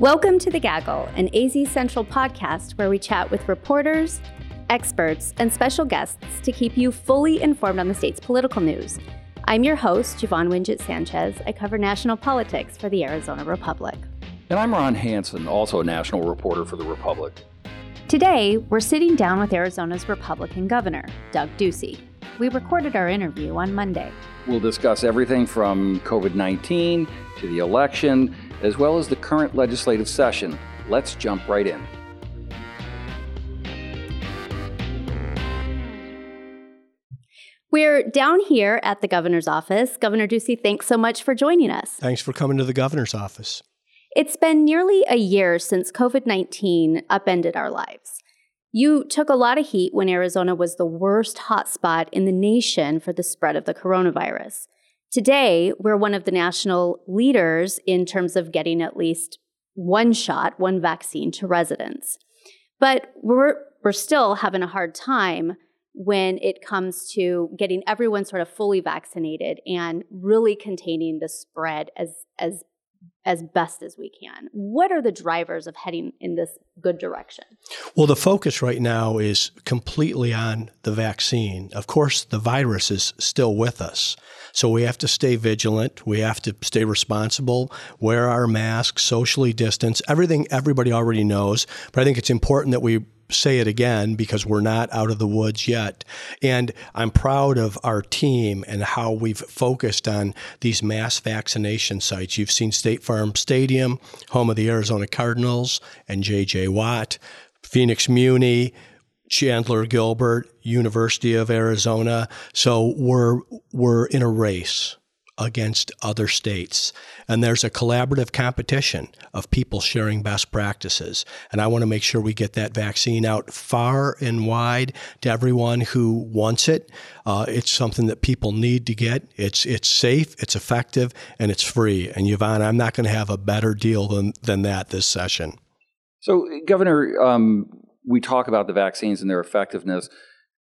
Welcome to The Gaggle, an AZ Central podcast where we chat with reporters, experts, and special guests to keep you fully informed on the state's political news. I'm your host, Yvonne Wingett Sanchez. I cover national politics for the Arizona Republic. And I'm Ron Hansen, also a national reporter for the Republic. Today, we're sitting down with Arizona's Republican governor, Doug Ducey. We recorded our interview on Monday. We'll discuss everything from COVID 19 to the election, as well as the current legislative session. Let's jump right in. We're down here at the governor's office. Governor Ducey, thanks so much for joining us. Thanks for coming to the governor's office. It's been nearly a year since COVID 19 upended our lives. You took a lot of heat when Arizona was the worst hotspot in the nation for the spread of the coronavirus. Today, we're one of the national leaders in terms of getting at least one shot, one vaccine to residents. But we're, we're still having a hard time when it comes to getting everyone sort of fully vaccinated and really containing the spread as, as as best as we can. What are the drivers of heading in this good direction? Well, the focus right now is completely on the vaccine. Of course, the virus is still with us. So we have to stay vigilant. We have to stay responsible, wear our masks, socially distance, everything everybody already knows. But I think it's important that we say it again because we're not out of the woods yet. And I'm proud of our team and how we've focused on these mass vaccination sites. You've seen State Farm Stadium, home of the Arizona Cardinals, and J.J. Watt, Phoenix Muni, Chandler Gilbert, University of Arizona. So we're we're in a race against other states. And there's a collaborative competition of people sharing best practices. And I want to make sure we get that vaccine out far and wide to everyone who wants it. Uh, it's something that people need to get. It's it's safe, it's effective, and it's free. And Yvonne, I'm not going to have a better deal than, than that this session. So, Governor, um, we talk about the vaccines and their effectiveness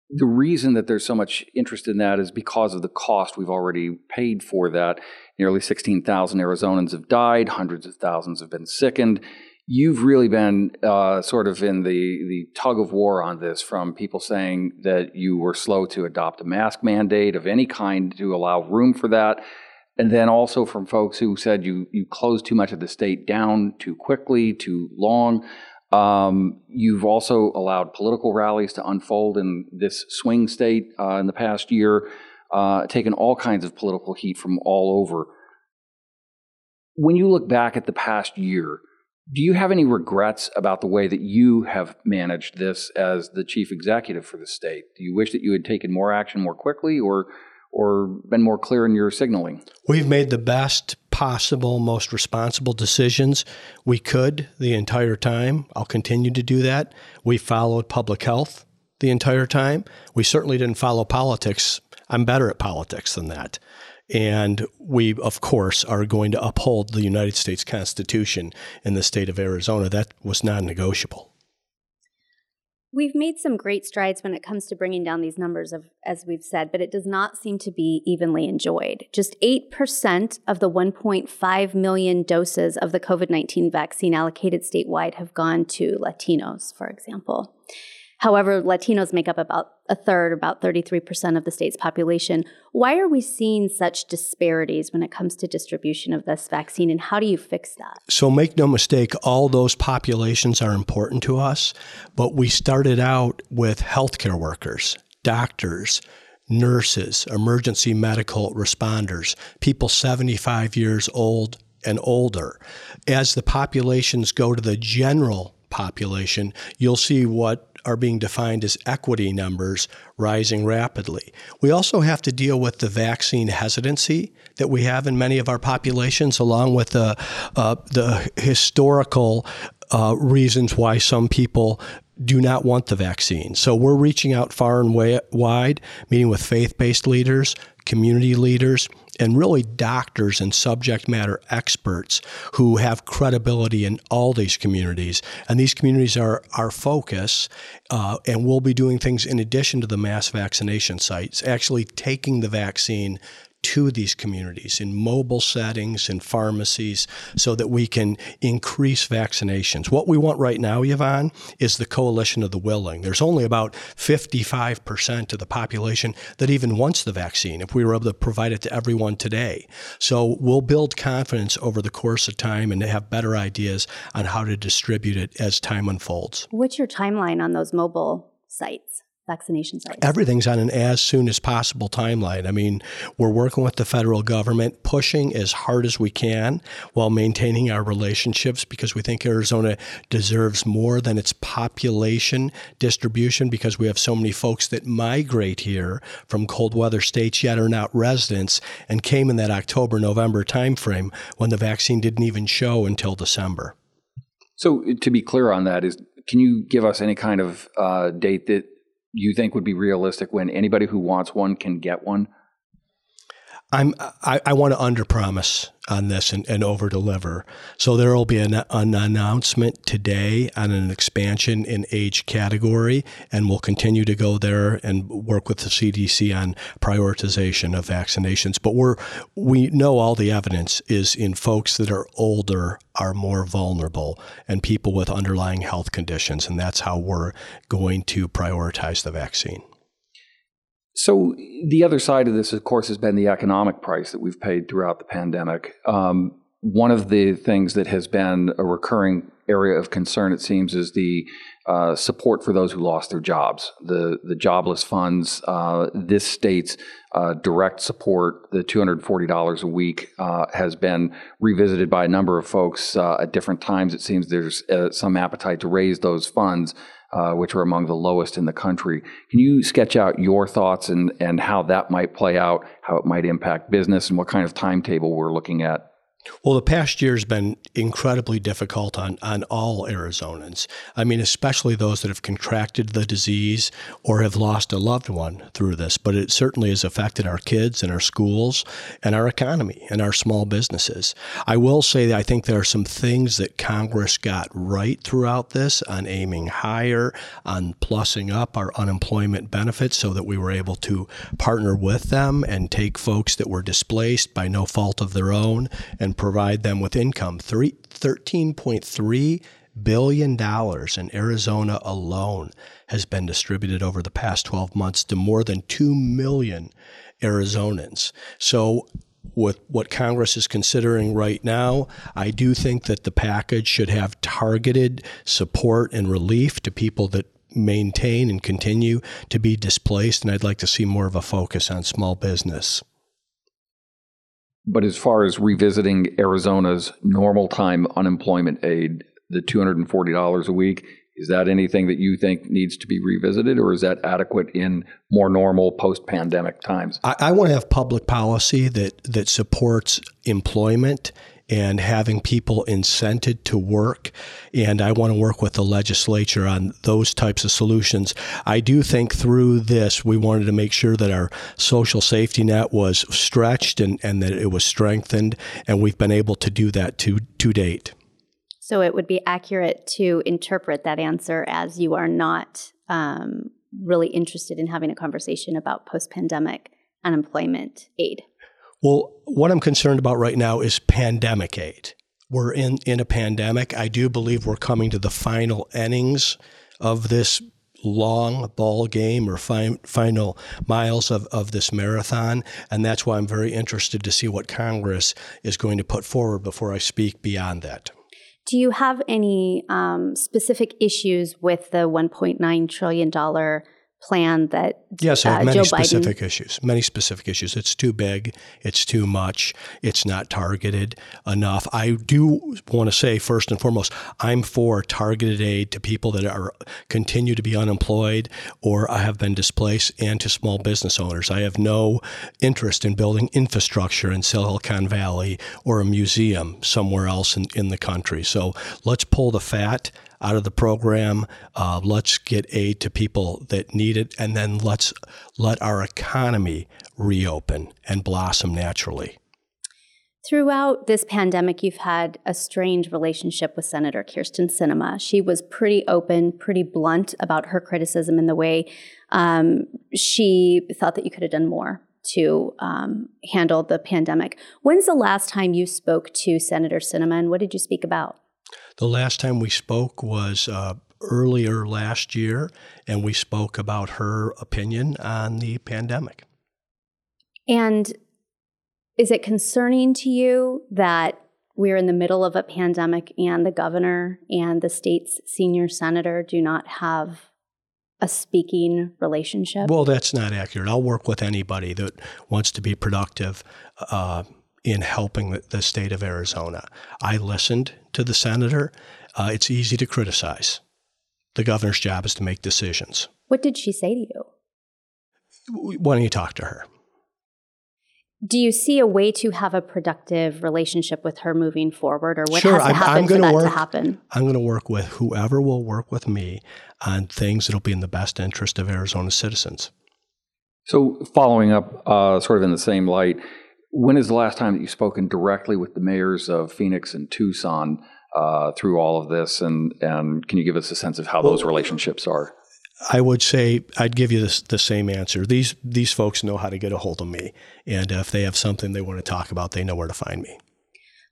the reason that there's so much interest in that is because of the cost we've already paid for that. Nearly 16,000 Arizonans have died, hundreds of thousands have been sickened. You've really been uh, sort of in the, the tug of war on this from people saying that you were slow to adopt a mask mandate of any kind to allow room for that. And then also from folks who said you, you closed too much of the state down too quickly, too long. Um, you've also allowed political rallies to unfold in this swing state uh, in the past year, uh, taken all kinds of political heat from all over. When you look back at the past year, do you have any regrets about the way that you have managed this as the chief executive for the state? Do you wish that you had taken more action more quickly, or or been more clear in your signaling? We've made the best possible, most responsible decisions we could the entire time. I'll continue to do that. We followed public health the entire time. We certainly didn't follow politics. I'm better at politics than that. And we, of course, are going to uphold the United States Constitution in the state of Arizona. That was non negotiable. We've made some great strides when it comes to bringing down these numbers of as we've said, but it does not seem to be evenly enjoyed. Just 8% of the 1.5 million doses of the COVID-19 vaccine allocated statewide have gone to Latinos, for example. However, Latinos make up about a third, about 33% of the state's population. Why are we seeing such disparities when it comes to distribution of this vaccine, and how do you fix that? So, make no mistake, all those populations are important to us, but we started out with healthcare workers, doctors, nurses, emergency medical responders, people 75 years old and older. As the populations go to the general population, you'll see what are being defined as equity numbers rising rapidly. We also have to deal with the vaccine hesitancy that we have in many of our populations, along with the, uh, the historical uh, reasons why some people do not want the vaccine. So we're reaching out far and way, wide, meeting with faith based leaders, community leaders, and really doctors and subject matter experts who have credibility in all these communities. And these communities are our focus, uh, and we'll be doing things in addition to the mass vaccination sites, actually taking the vaccine to these communities in mobile settings, in pharmacies, so that we can increase vaccinations. What we want right now, Yvonne, is the coalition of the willing. There's only about 55% of the population that even wants the vaccine if we were able to provide it to everyone today. So we'll build confidence over the course of time and have better ideas on how to distribute it as time unfolds. What's your timeline on those mobile sites? Vaccination sites? Everything's on an as soon as possible timeline. I mean, we're working with the federal government, pushing as hard as we can while maintaining our relationships because we think Arizona deserves more than its population distribution because we have so many folks that migrate here from cold weather states yet are not residents and came in that October November timeframe when the vaccine didn't even show until December. So to be clear on that is can you give us any kind of uh, date that you think would be realistic when anybody who wants one can get one? I'm I, I want to underpromise on this and, and over deliver. So there will be an, an, announcement today on an expansion in age category, and we'll continue to go there and work with the CDC on prioritization of vaccinations. But we're we know all the evidence is in folks that are older are more vulnerable and people with underlying health conditions, and that's how we're going to prioritize the vaccine. So the other side of this, of course, has been the economic price that we've paid throughout the pandemic. Um, one of the things that has been a recurring area of concern, it seems, is the uh, support for those who lost their jobs. The the jobless funds, uh, this state's uh, direct support, the two hundred forty dollars a week, uh, has been revisited by a number of folks uh, at different times. It seems there's uh, some appetite to raise those funds uh, which are among the lowest in the country. Can you sketch out your thoughts and, and how that might play out, how it might impact business, and what kind of timetable we're looking at? Well, the past year has been incredibly difficult on, on all Arizonans. I mean, especially those that have contracted the disease or have lost a loved one through this. But it certainly has affected our kids and our schools and our economy and our small businesses. I will say that I think there are some things that Congress got right throughout this on aiming higher, on plussing up our unemployment benefits so that we were able to partner with them and take folks that were displaced by no fault of their own and provide them with income. $13.3 billion in Arizona alone has been distributed over the past 12 months to more than 2 million Arizonans. So with what Congress is considering right now, I do think that the package should have targeted support and relief to people that maintain and continue to be displaced. And I'd like to see more of a focus on small business. But as far as revisiting Arizona's normal time unemployment aid, the $240 a week, is that anything that you think needs to be revisited, or is that adequate in more normal post pandemic times? I, I, want to have public policy that, that supports employment and having people incented to work. And I want to work with the legislature on those types of solutions. I do think through this, we wanted to make sure that our social safety net was stretched and, and that it was strengthened. And we've been able to do that to, to date. So it would be accurate to interpret that answer as you are not um, really interested in having a conversation about post pandemic unemployment aid. Well, what I'm concerned about right now is pandemic aid. We're in, in a pandemic. I do believe we're coming to the final innings of this long ball game or fi- final miles of, of this marathon. And that's why I'm very interested to see what Congress is going to put forward before I speak beyond that. Do you have any um, specific issues with the $1.9 trillion plan that yes, uh, many Joe specific Biden. issues. Many specific issues. It's too big. It's too much. It's not targeted enough. I do want to say first and foremost, I'm for targeted aid to people that are continue to be unemployed or have been displaced, and to small business owners. I have no interest in building infrastructure in Silicon Valley or a museum somewhere else in, in the country. So let's pull the fat out of the program. Uh, let's get aid to people that need it, and then let's let our economy reopen and blossom naturally. Throughout this pandemic, you've had a strange relationship with Senator Kyrsten Sinema. She was pretty open, pretty blunt about her criticism in the way um, she thought that you could have done more to um, handle the pandemic. When's the last time you spoke to Senator Sinema, and what did you speak about? The last time we spoke was uh, earlier last year, and we spoke about her opinion on the pandemic. And is it concerning to you that we're in the middle of a pandemic and the governor and the state's senior senator do not have a speaking relationship? Well, that's not accurate. I'll work with anybody that wants to be productive uh, in helping the, the, state of Arizona. I listened to the senator. Uh, it's easy to criticize. The governor's job is to make decisions. What did she say to you? Why don't you talk to her? do you see a way to have a productive relationship with her moving forward, or what sure, has to happen I'm for that work, to happen? I'm going to work with whoever will work with me on things that'll be in the best interest of Arizona citizens. So, following up, uh, sort of in the same light, when is the last time that you've spoken directly with the mayors of Phoenix and Tucson uh, through all of this, and and can you give us a sense of how well, those relationships are? I would say I'd give you this, the same answer. These these folks know how to get a hold of me, and if they have something they want to talk about, they know where to find me.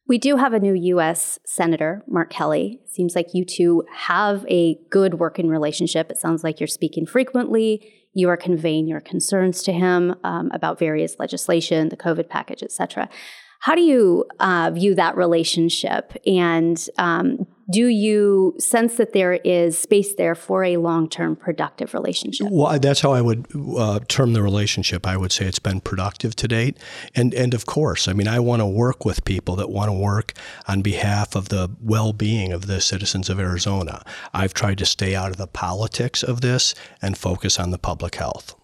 We do have a new U.S. Senator, Mark Kelly. Seems like you two have a good working relationship. It sounds like you're speaking frequently. You are conveying your concerns to him um, about various legislation, the COVID package, et cetera. How do you uh, view that relationship? And um, do you sense that there is space there for a long term productive relationship? Well, that's how I would uh, term the relationship. I would say it's been productive to date. And, and of course, I mean, I want to work with people that want to work on behalf of the well being of the citizens of Arizona. I've tried to stay out of the politics of this and focus on the public health.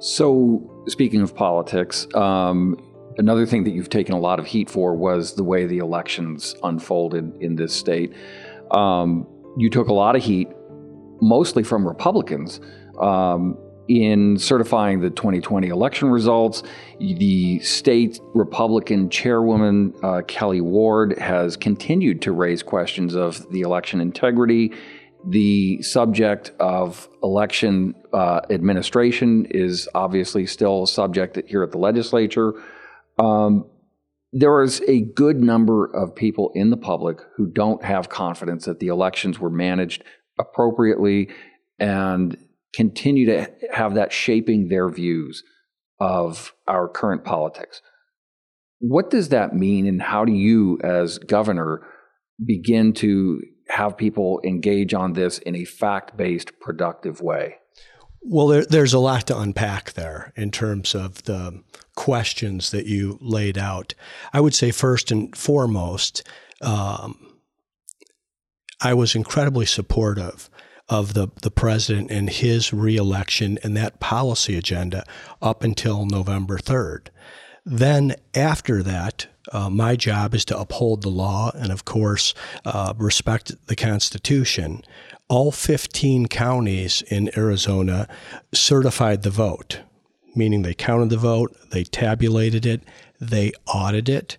So, speaking of politics, um, another thing that you've taken a lot of heat for was the way the elections unfolded in this state. Um, you took a lot of heat, mostly from Republicans, um, in certifying the 2020 election results. The state Republican chairwoman, uh, Kelli Ward, has continued to raise questions of the election integrity the subject of election uh, administration is obviously still a subject here at the legislature. Um, there is a good number of people in the public who don't have confidence that the elections were managed appropriately and continue to have that shaping their views of our current politics. What does that mean, and how do you, as governor, begin to have people engage on this in a fact based, productive way? Well, there, there's a lot to unpack there in terms of the questions that you laid out. I would say, first and foremost, um, I was incredibly supportive of the, the president and his reelection and that policy agenda up until November 3rd. Then, after that, uh, my job is to uphold the law and, of course, uh, respect the Constitution. All 15 counties in Arizona certified the vote, meaning they counted the vote, they tabulated it, they audited it,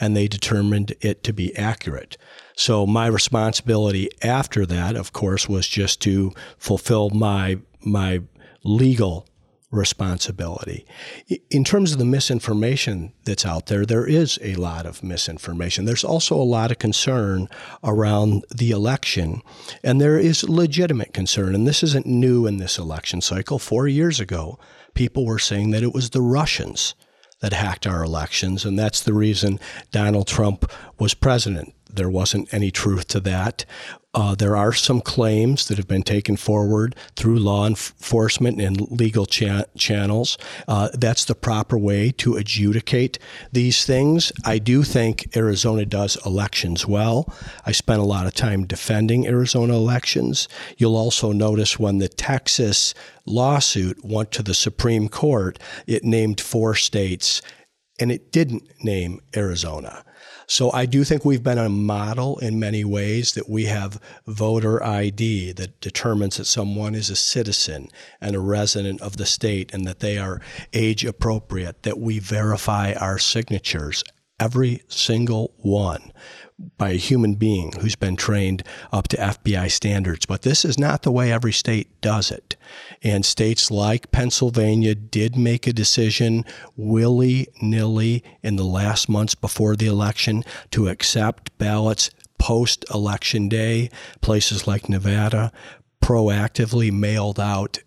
and they determined it to be accurate. So, my responsibility after that, of course, was just to fulfill my, my legal responsibility. In terms of the misinformation that's out there, there is a lot of misinformation. There's also a lot of concern around the election, and there is legitimate concern. And this isn't new in this election cycle. Four years ago, people were saying that it was the Russians that hacked our elections, and that's the reason Donald Trump was president. There wasn't any truth to that. Uh, there are some claims that have been taken forward through law enforcement and legal cha- channels. Uh, that's the proper way to adjudicate these things. I do think Arizona does elections well. I spent a lot of time defending Arizona elections. You'll also notice when the Texas lawsuit went to the Supreme Court, it named four states and it didn't name Arizona. So I do think we've been a model in many ways that we have voter ID that determines that someone is a citizen and a resident of the state and that they are age appropriate, that we verify our signatures, every single one by a human being who's been trained up to FBI standards. But this is not the way every state does it. And states like Pennsylvania did make a decision willy nilly in the last months before the election to accept ballots post election day. Places like Nevada proactively mailed out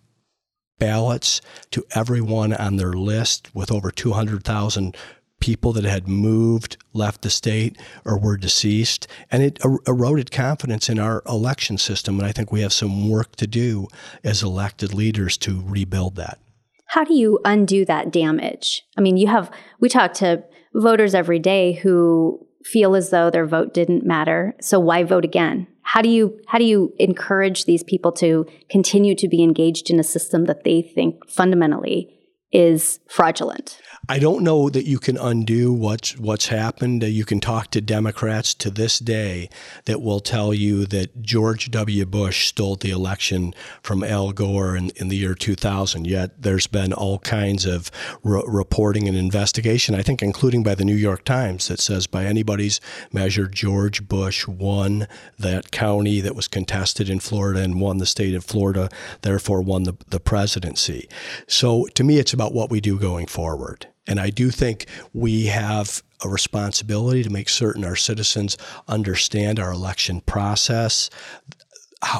ballots to everyone on their list with over 200,000 people that had moved, left the state, or were deceased. And it er- eroded confidence in our election system. And I think we have some work to do as elected leaders to rebuild that. How do you undo that damage? I mean, you have, we talk to voters every day who feel as though their vote didn't matter. So why vote again? How do you how do you encourage these people to continue to be engaged in a system that they think fundamentally is fraudulent? I don't know that you can undo what's what's happened. Uh, you can talk to Democrats to this day that will tell you that George W. Bush stole the election from Al Gore in, in the year 2000. Yet there's been all kinds of re- reporting and investigation, I think, including by the New York Times, that says by anybody's measure, George Bush won that county that was contested in Florida and won the state of Florida, therefore won the, the presidency. So to me, it's about what we do going forward. And I do think we have a responsibility to make certain our citizens understand our election process,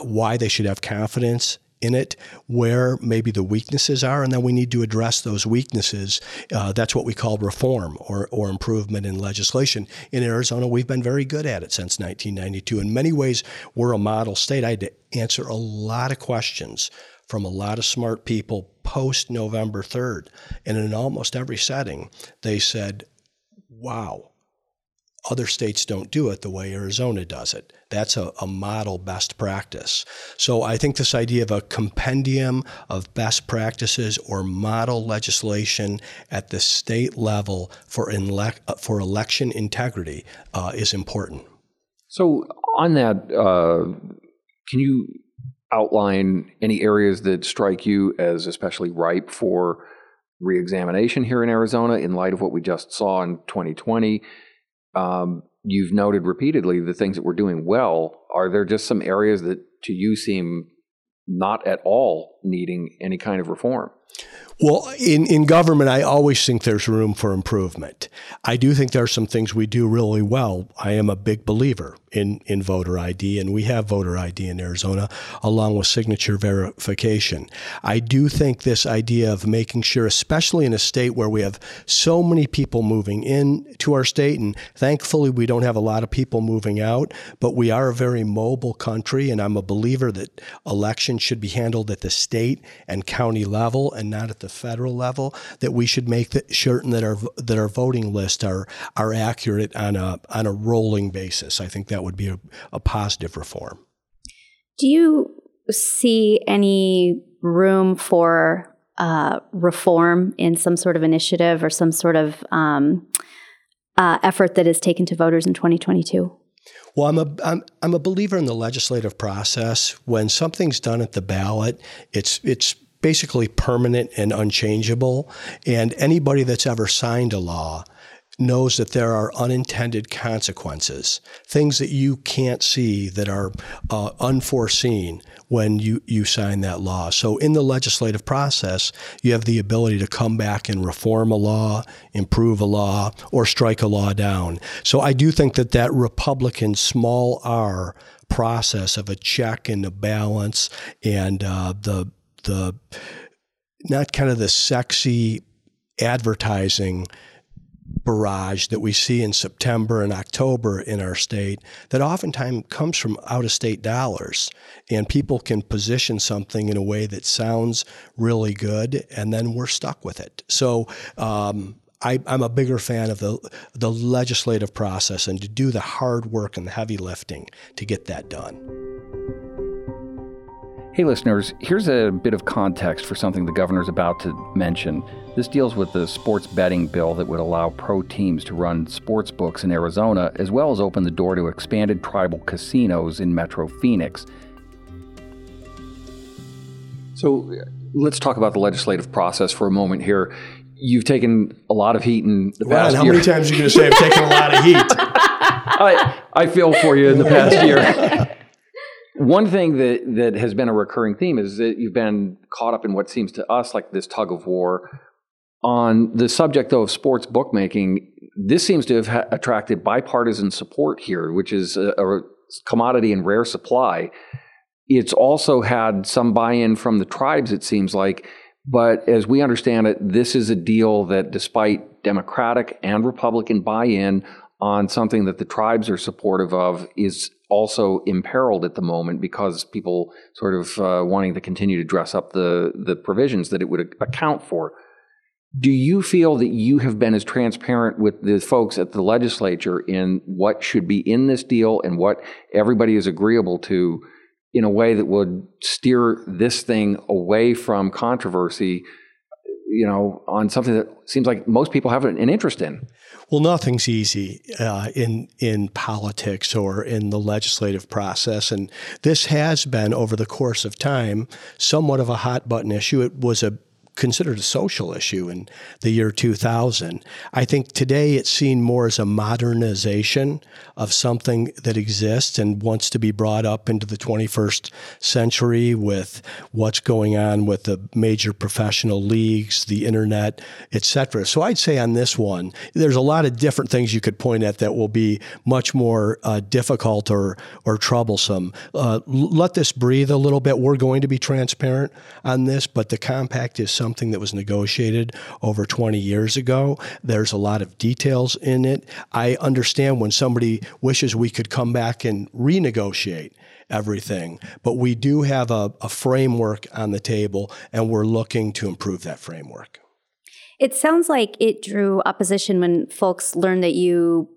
why they should have confidence in it, where maybe the weaknesses are, and then we need to address those weaknesses. Uh, that's what we call reform or, or improvement in legislation. In Arizona, we've been very good at it since 1992. In many ways, we're a model state. I had to answer a lot of questions from a lot of smart people post November 3rd. And in almost every setting, they said, wow, other states don't do it the way Arizona does it. That's a, a, model best practice. So I think this idea of a compendium of best practices or model legislation at the state level for, for election integrity uh, is important. So on that, uh, can you outline any areas that strike you as especially ripe for reexamination here in Arizona in light of what we just saw in 2020? Um, you've noted repeatedly the things that we're doing well. Are there just some areas that to you seem not at all needing any kind of reform? Well, in, in government, I always think there's room for improvement. I do think there are some things we do really well. I am a big believer in, in voter ID, and we have voter ID in Arizona along with signature verification. I do think this idea of making sure, especially in a state where we have so many people moving in to our state, and thankfully we don't have a lot of people moving out, but we are a very mobile country, and I'm a believer that elections should be handled at the state and county level and not at the federal level. That we should make certain that our that our voting lists are are accurate on a on a rolling basis. I think that that would be a, a positive reform. Do you see any room for uh, reform in some sort of initiative or some sort of um, uh, effort that is taken to voters in 2022? Well, I'm a I'm, I'm a believer in the legislative process. When something's done at the ballot, it's it's basically permanent and unchangeable. And anybody that's ever signed a law knows that there are unintended consequences, things that you can't see that are uh, unforeseen when you, you sign that law. So, in the legislative process, you have the ability to come back and reform a law, improve a law, or strike a law down. So, I do think that that Republican small r process of a check and a balance and uh, the the not kind of the sexy advertising barrage that we see in September and October in our state that oftentimes comes from out of state dollars. And people can position something in a way that sounds really good, and then we're stuck with it. So, um, I, am a bigger fan of the the legislative process and to do the hard work and the heavy lifting to get that done. Hey, listeners, here's a bit of context for something the governor's about to mention. This deals with the sports betting bill that would allow pro teams to run sports books in Arizona, as well as open the door to expanded tribal casinos in Metro Phoenix. So let's talk about the legislative process for a moment here. You've taken a lot of heat in the past how year. many times are you going to say I've taken a lot of heat? I, I feel for you in the past year. One thing that, that has been a recurring theme is that you've been caught up in what seems to us like this tug of war. On the subject, though, of sports bookmaking, this seems to have ha- attracted bipartisan support here, which is a, a commodity in rare supply. It's also had some buy in from the tribes, it seems like. But as we understand it, this is a deal that, despite Democratic and Republican buy in on something that the tribes are supportive of, is also imperiled at the moment because people sort of uh, wanting to continue to dress up the, the provisions that it would account for. Do you feel that you have been as transparent with the folks at the legislature in what should be in this deal and what everybody is agreeable to in a way that would steer this thing away from controversy, you know, on something that seems like most people have an interest in? Well, nothing's easy uh, in in politics or in the legislative process, and this has been over the course of time somewhat of a hot button issue. It was a considered a social issue in the year 2000. I think today it's seen more as a modernization of something that exists and wants to be brought up into the 21st century with what's going on with the major professional leagues, the internet, etc. So I'd say on this one, there's a lot of different things you could point at that will be much more uh, difficult or or troublesome. Uh, let this breathe a little bit. We're going to be transparent on this, but the compact is something that was negotiated over 20 years ago. There's a lot of details in it. I understand when somebody wishes we could come back and renegotiate everything, but we do have a, a framework on the table and we're looking to improve that framework. It sounds like it drew opposition when folks learned that you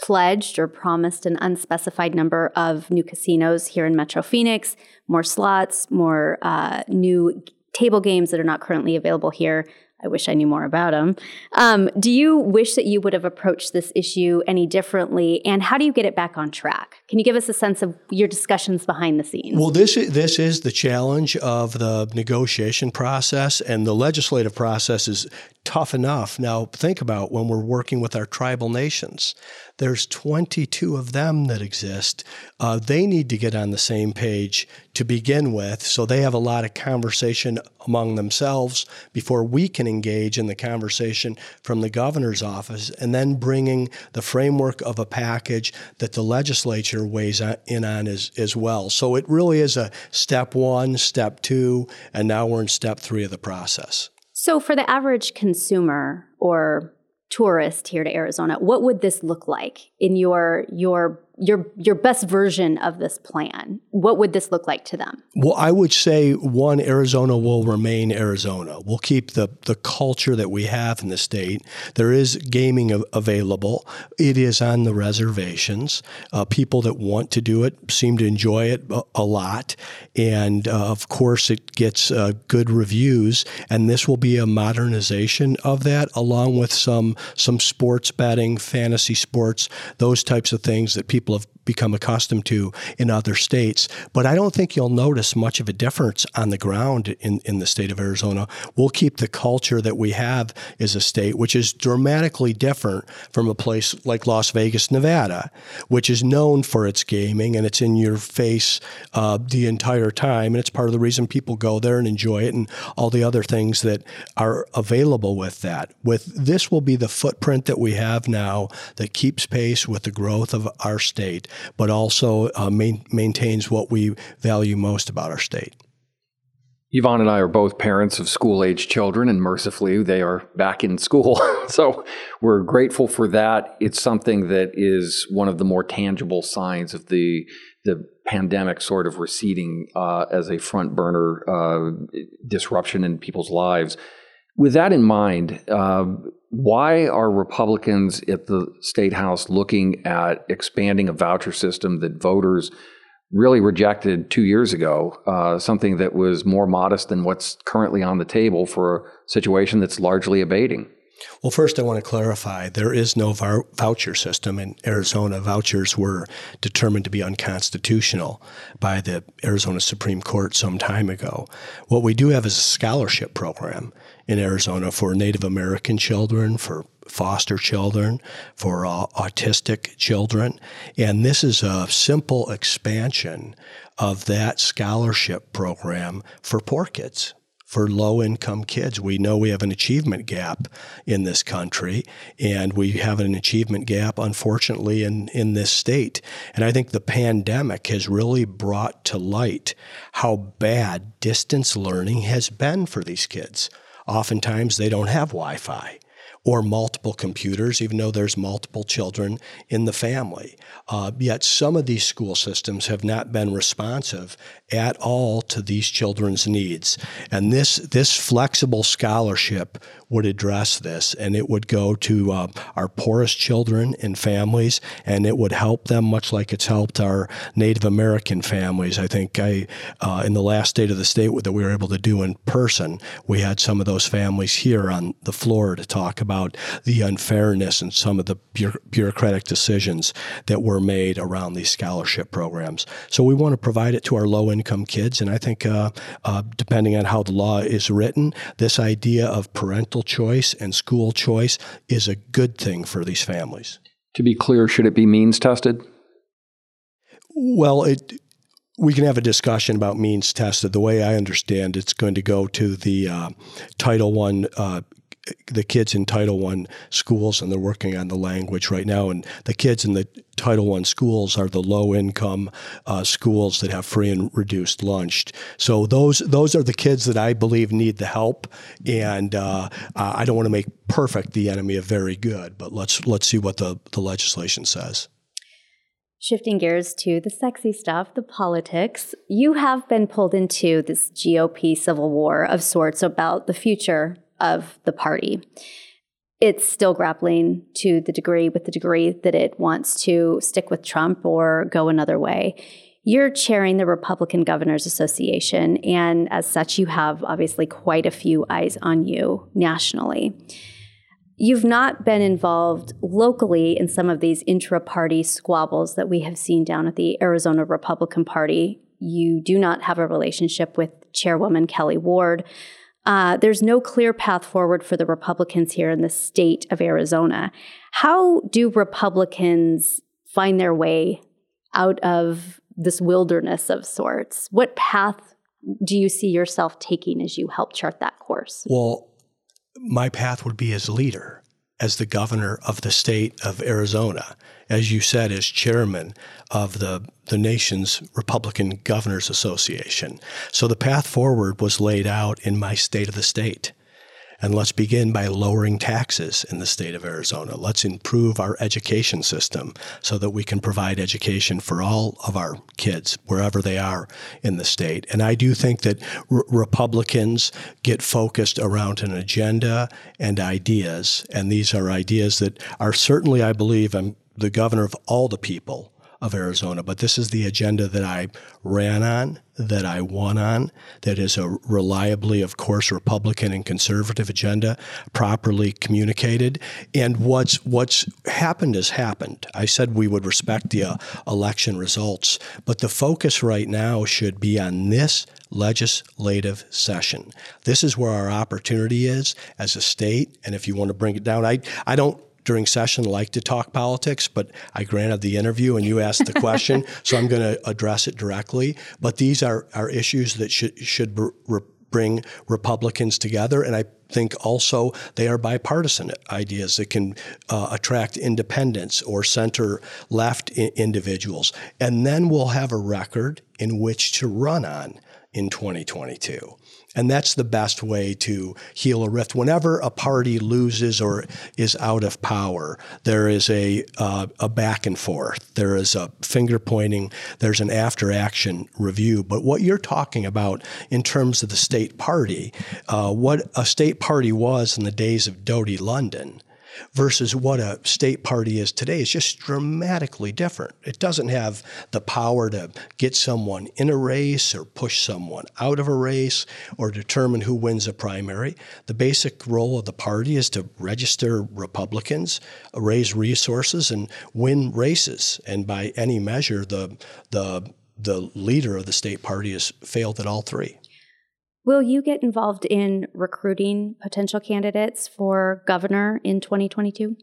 pledged or promised an unspecified number of new casinos here in Metro Phoenix, more slots, more uh, new table games that are not currently available here. I wish I knew more about them. Um, do you wish that you would have approached this issue any differently? And how do you get it back on track? Can you give us a sense of your discussions behind the scenes? Well, this is, this is the challenge of the negotiation process, and the legislative process is tough enough. Now, think about when we're working with our tribal nations. There's 22 of them that exist. Uh, they need to get on the same page to begin with, so they have a lot of conversation among themselves before we can engage in the conversation from the governor's office, and then bringing the framework of a package that the legislature weighs in on as, as well. So it really is a step one, step two, and now we're in step three of the process. So, for the average consumer or tourist here to Arizona, what would this look like in your your your your best version of this plan, what would this look like to them? Well, I would say one, Arizona will remain Arizona. We'll keep the the culture that we have in the state. There is gaming available. It is on the reservations. Uh, people that want to do it seem to enjoy it a, a lot, and uh, of course, it gets uh, good reviews. And this will be a modernization of that, along with some some sports betting, fantasy sports, those types of things that people people have become accustomed to in other states. But I don't think you'll notice much of a difference on the ground in, in the state of Arizona. We'll keep the culture that we have as a state, which is dramatically different from a place like Las Vegas, Nevada, which is known for its gaming and it's in your face uh, the entire time. And it's part of the reason people go there and enjoy it and all the other things that are available with that. With this will be the footprint that we have now that keeps pace with the growth of our state but also uh, main, maintains what we value most about our state. Yvonne and I are both parents of school age children, and mercifully, they are back in school. so we're grateful for that. It's something that is one of the more tangible signs of the, the pandemic sort of receding uh, as a front burner uh, disruption in people's lives. With that in mind, uh, why are Republicans at the state house looking at expanding a voucher system that voters really rejected two years ago? Uh, something that was more modest than what's currently on the table for a situation that's largely abating. Well, first, I want to clarify there is no voucher system in Arizona. Vouchers were determined to be unconstitutional by the Arizona Supreme Court some time ago. What we do have is a scholarship program in Arizona for Native American children, for foster children, for uh, autistic children. And this is a simple expansion of that scholarship program for poor kids for low income kids. We know we have an achievement gap in this country, and we have an achievement gap, unfortunately, in, in this state. And I think the pandemic has really brought to light how bad distance learning has been for these kids. Oftentimes, they don't have Wi Fi or multiple computers, even though there's multiple children in the family. Uh, yet some of these school systems have not been responsive at all to these children's needs. And this, this flexible scholarship would address this, and it would go to uh, our poorest children and families, and it would help them much like it's helped our Native American families. I think I, uh, in the last State of the State that we were able to do in person, we had some of those families here on the floor to talk about the unfairness and some of the bureaucratic decisions that were made around these scholarship programs. So we want to provide it to our low income kids, and I think uh, uh, depending on how the law is written, this idea of parental choice and school choice is a good thing for these families. To be clear, should it be means tested? Well, it we can have a discussion about means tested. The way I understand it's going to go to the uh, Title One uh, the kids in Title One schools, and they're working on the language right now. And the kids in the Title One schools are the low income uh, schools that have free and reduced lunch. So those those are the kids that I believe need the help. And uh, I don't want to make perfect the enemy of very good, but let's let's see what the, the legislation says. Shifting gears to the sexy stuff, the politics, you have been pulled into this GOP civil war of sorts about the future of the party. It's still grappling to the degree with the degree that it wants to stick with Trump or go another way. You're chairing the Republican Governors Association, and as such, you have obviously quite a few eyes on you nationally. You've not been involved locally in some of these intra party squabbles that we have seen down at the Arizona Republican Party. You do not have a relationship with Chairwoman Kelli Ward. Uh, there's no clear path forward for the Republicans here in the state of Arizona. How do Republicans find their way out of this wilderness of sorts? What path do you see yourself taking as you help chart that course? Well, my path would be as leader as the governor of the state of Arizona, as you said, as chairman of the, the nation's Republican Governors Association. So the path forward was laid out in my state of the state. And let's begin by lowering taxes in the state of Arizona. Let's improve our education system so that we can provide education for all of our kids, wherever they are in the state. And I do think that Republicans get focused around an agenda and ideas. And these are ideas that are certainly, I believe, I'm the governor of all the people of Arizona. But this is the agenda that I ran on, that I won on, that is a reliably, of course, Republican and conservative agenda, properly communicated. And what's what's happened has happened. I said we would respect the uh, election results, but the focus right now should be on this legislative session. This is where our opportunity is as a state. And if you want to bring it down, I, I don't during session like to talk politics, but I granted the interview and you asked the question, so I'm going to address it directly. But these are, are issues that should, should bring Republicans together. And I think also they are bipartisan ideas that can uh, attract independents or center left I- individuals. And then we'll have a record in which to run on in 2022. And that's the best way to heal a rift. Whenever a party loses or is out of power, there is a, uh, a back and forth. There is a finger pointing. There's an after action review. But what you're talking about in terms of the state party, uh, what a state party was in the days of Doty London versus what a state party is today is just dramatically different. It doesn't have the power to get someone in a race or push someone out of a race or determine who wins a primary. The basic role of the party is to register Republicans, raise resources, and win races. And by any measure, the the the leader of the state party has failed at all three. Will you get involved in recruiting potential candidates for governor in 2022?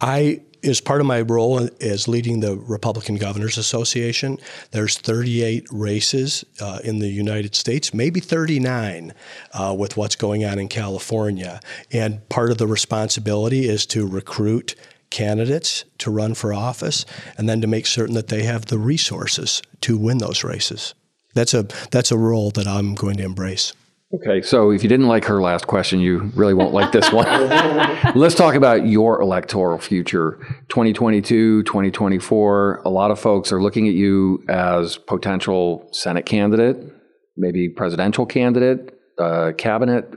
I, as part of my role as leading the Republican Governors Association, there's 38 races uh, in the United States, maybe 39 uh, with what's going on in California. And part of the responsibility is to recruit candidates to run for office and then to make certain that they have the resources to win those races. That's a that's a role that I'm going to embrace. Okay, so if you didn't like her last question, you really won't like this one. Let's talk about your electoral future 2022, 2024. A lot of folks are looking at you as potential Senate candidate, maybe presidential candidate uh, cabinet.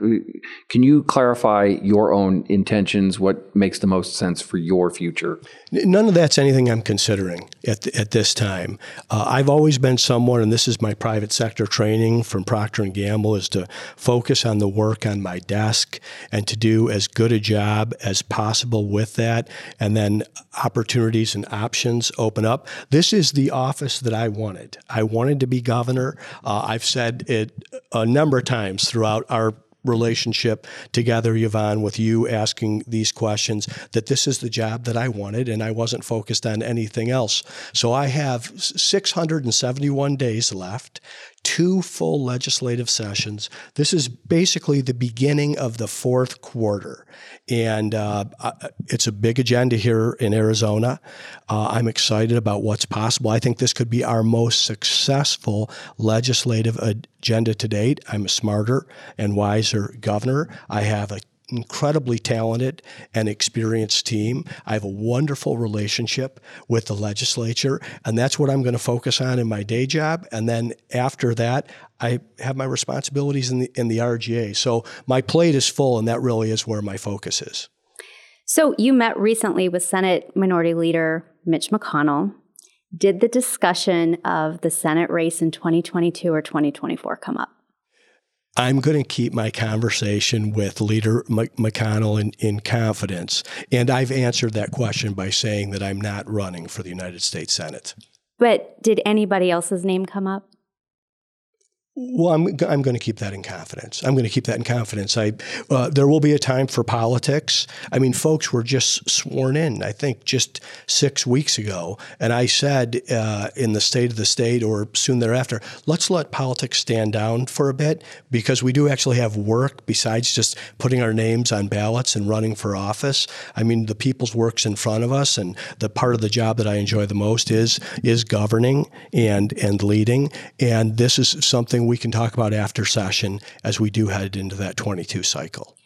Can you clarify your own intentions? What makes the most sense for your future? None of that's anything I'm considering at, at this time. Uh, I've always been someone, and this is my private sector training from Procter and Gamble, is to focus on the work on my desk and to do as good a job as possible with that, and then opportunities and options open up. This is the office that I wanted. I wanted to be governor. Uh, I've said it a number of times throughout our relationship together, Yvonne, with you asking these questions, that this is the job that I wanted and I wasn't focused on anything else. So I have 671 days left two full legislative sessions. This is basically the beginning of the fourth quarter. And uh, it's a big agenda here in Arizona. Uh, I'm excited about what's possible. I think this could be our most successful legislative agenda to date. I'm a smarter and wiser governor. I have a incredibly talented and experienced team. I have a wonderful relationship with the legislature, and that's what I'm going to focus on in my day job. And then after that, I have my responsibilities in the in the RGA. So my plate is full, and that really is where my focus is. So you met recently with Senate Minority Leader Mitch McConnell. Did the discussion of the Senate race in 2022 or 2024 come up? I'm going to keep my conversation with Leader McConnell in, in confidence. And I've answered that question by saying that I'm not running for the United States Senate. But did anybody else's name come up? Well, I'm, I'm going to keep that in confidence. I'm going to keep that in confidence. I, uh, there will be a time for politics. I mean, folks were just sworn in, I think, just six weeks ago. And I said uh, in the State of the State or soon thereafter, let's let politics stand down for a bit because we do actually have work besides just putting our names on ballots and running for office. I mean, the people's work's in front of us, and the part of the job that I enjoy the most is is governing and and leading. And this is something we can talk about after session as we do head into that 22 cycle.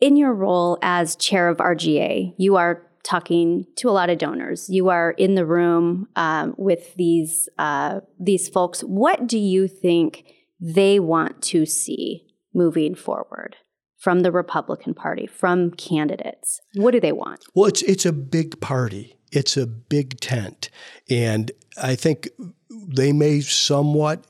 In your role as chair of RGA, you are talking to a lot of donors. You are in the room um, with these uh, these folks. What do you think they want to see moving forward from the Republican Party, from candidates? What do they want? Well, it's it's a big party. It's a big tent, and I think they may somewhat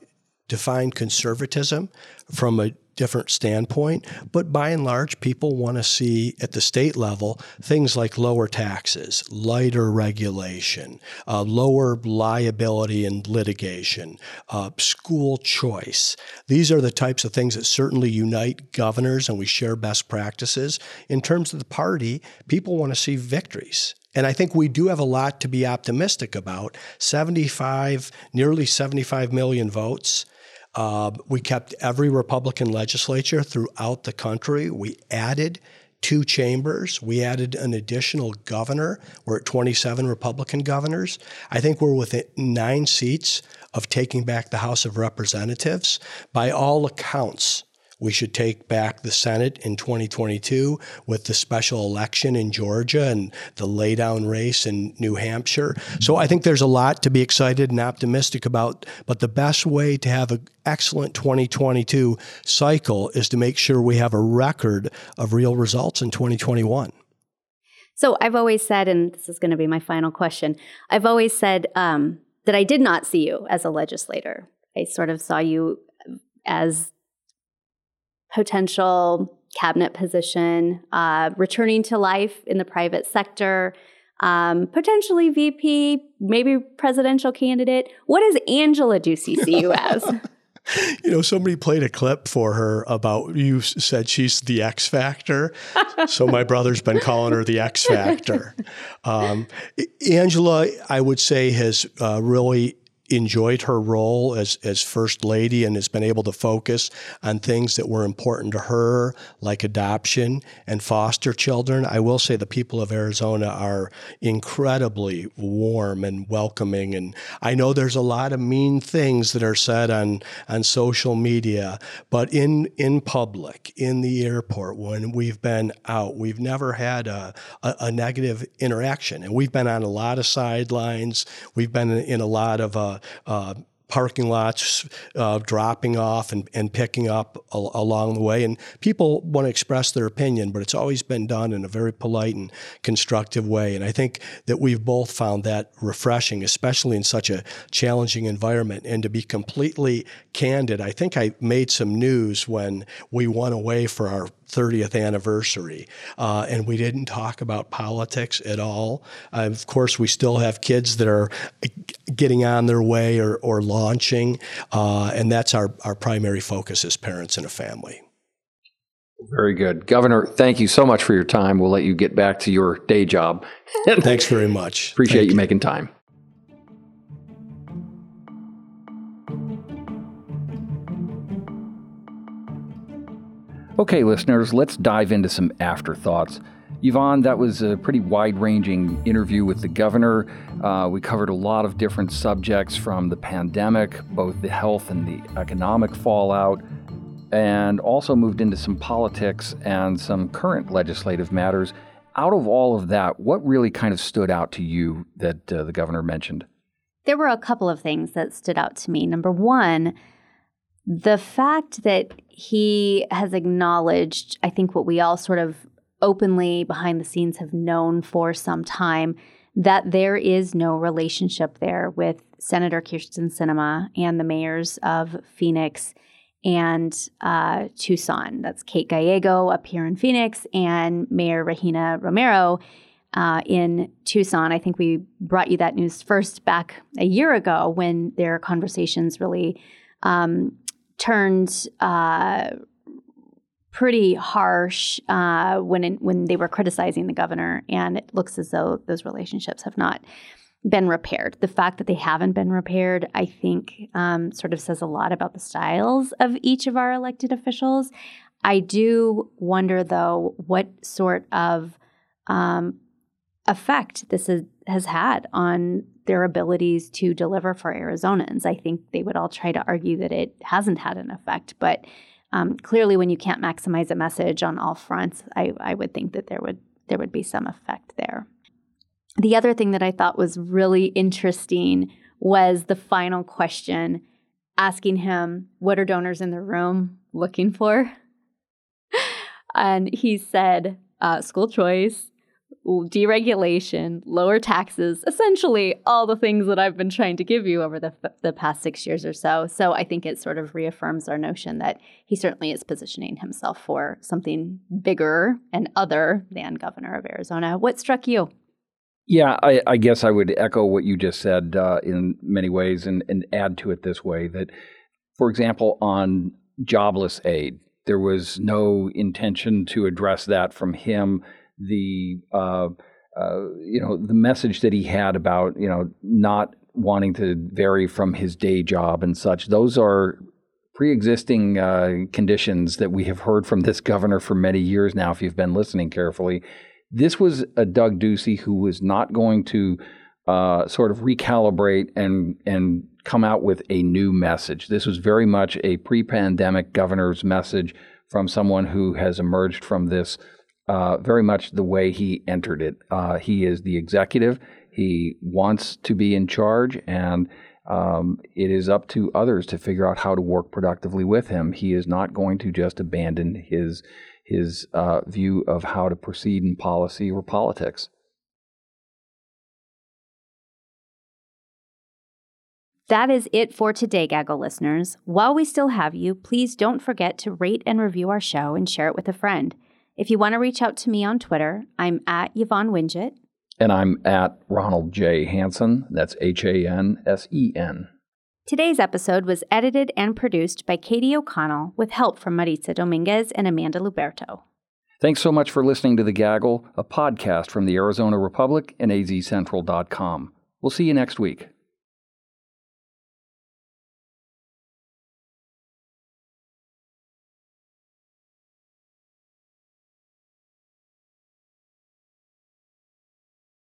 define conservatism from a different standpoint, but by and large, people want to see at the state level things like lower taxes, lighter regulation, uh, lower liability and litigation, uh, school choice. These are the types of things that certainly unite governors and we share best practices. In terms of the party, people want to see victories. And I think we do have a lot to be optimistic about. 75, nearly 75 million votes. Uh, we kept every Republican legislature throughout the country. We added two chambers. We added an additional governor. We're at 27 Republican governors. I think we're within nine seats of taking back the House of Representatives. By all accounts, we should take back the Senate in 2022 with the special election in Georgia and the laydown race in New Hampshire. So I think there's a lot to be excited and optimistic about. But the best way to have an excellent 2022 cycle is to make sure we have a record of real results in 2021. So I've always said, and this is going to be my final question I've always said um, that I did not see you as a legislator. I sort of saw you as potential cabinet position, uh, returning to life in the private sector, um, potentially VP, maybe presidential candidate. What does Angela Ducey see you as? you know, somebody played a clip for her about you said she's the X Factor. so my brother's been calling her the X Factor. Um, Angela, I would say, has uh, really enjoyed her role as, as first lady and has been able to focus on things that were important to her, like adoption and foster children. I will say the people of Arizona are incredibly warm and welcoming. And I know there's a lot of mean things that are said on, on social media, but in, in public, in the airport, when we've been out, we've never had a, a, a negative interaction. And we've been on a lot of sidelines. We've been in a lot of uh, parking lots, uh, dropping off and, and picking up al- along the way. And people want to express their opinion, but it's always been done in a very polite and constructive way. And I think that we've both found that refreshing, especially in such a challenging environment. And to be completely candid, I think I made some news when we went away for our 30th anniversary. Uh, and we didn't talk about politics at all. Uh, of course, we still have kids that are getting on their way or, or launching. Uh, and that's our, our primary focus as parents in a family. Very good. Governor, thank you so much for your time. We'll let you get back to your day job. Thanks very much. Appreciate you, you making time. Okay, listeners, let's dive into some afterthoughts. Yvonne, that was a pretty wide ranging interview with the governor. Uh, we covered a lot of different subjects from the pandemic, both the health and the economic fallout, and also moved into some politics and some current legislative matters. Out of all of that, what really kind of stood out to you that uh, the governor mentioned? There were a couple of things that stood out to me. Number one, the fact that he has acknowledged, I think, what we all sort of openly behind the scenes have known for some time that there is no relationship there with Senator Kyrsten Sinema and the mayors of Phoenix and uh, Tucson. That's Kate Gallego up here in Phoenix and Mayor Regina Romero uh, in Tucson. I think we brought you that news first back a year ago when their conversations really um, turned uh, pretty harsh uh, when when they were criticizing the governor, and it looks as though those relationships have not been repaired. The fact that they haven't been repaired, I think, um, sort of says a lot about the styles of each of our elected officials. I do wonder, though, what sort of um, effect this is, has had on their abilities to deliver for Arizonans. I think they would all try to argue that it hasn't had an effect, but um, clearly, when you can't maximize a message on all fronts, I, I would think that there would there would be some effect there. The other thing that I thought was really interesting was the final question asking him, What are donors in the room looking for? and he said, uh, School choice, deregulation, lower taxes, essentially all the things that I've been trying to give you over the, the past six years or so. So I think it sort of reaffirms our notion that he certainly is positioning himself for something bigger and other than governor of Arizona. What struck you? Yeah, I, I guess I would echo what you just said uh, in many ways and, and add to it this way that, for example, on jobless aid, there was no intention to address that from him the uh, uh, you know the message that he had about you know not wanting to vary from his day job and such. Those are pre-existing uh, conditions that we have heard from this governor for many years now. If you've been listening carefully, this was a Doug Ducey who was not going to uh, sort of recalibrate and and come out with a new message. This was very much a pre-pandemic governor's message from someone who has emerged from this uh, very much the way he entered it. Uh, he is the executive. He wants to be in charge, and um, it is up to others to figure out how to work productively with him. He is not going to just abandon his his uh, view of how to proceed in policy or politics. That is it for today, Gaggle listeners. While we still have you, please don't forget to rate and review our show and share it with a friend. If you want to reach out to me on Twitter, I'm at Yvonne Wingett. And I'm at Ronald J. Hansen. That's H A N S E N. Today's episode was edited and produced by Katie O'Connell with help from Maritza Dominguez and Amanda Luberto. Thanks so much for listening to The Gaggle, a podcast from the Arizona Republic and azcentral.com. We'll see you next week.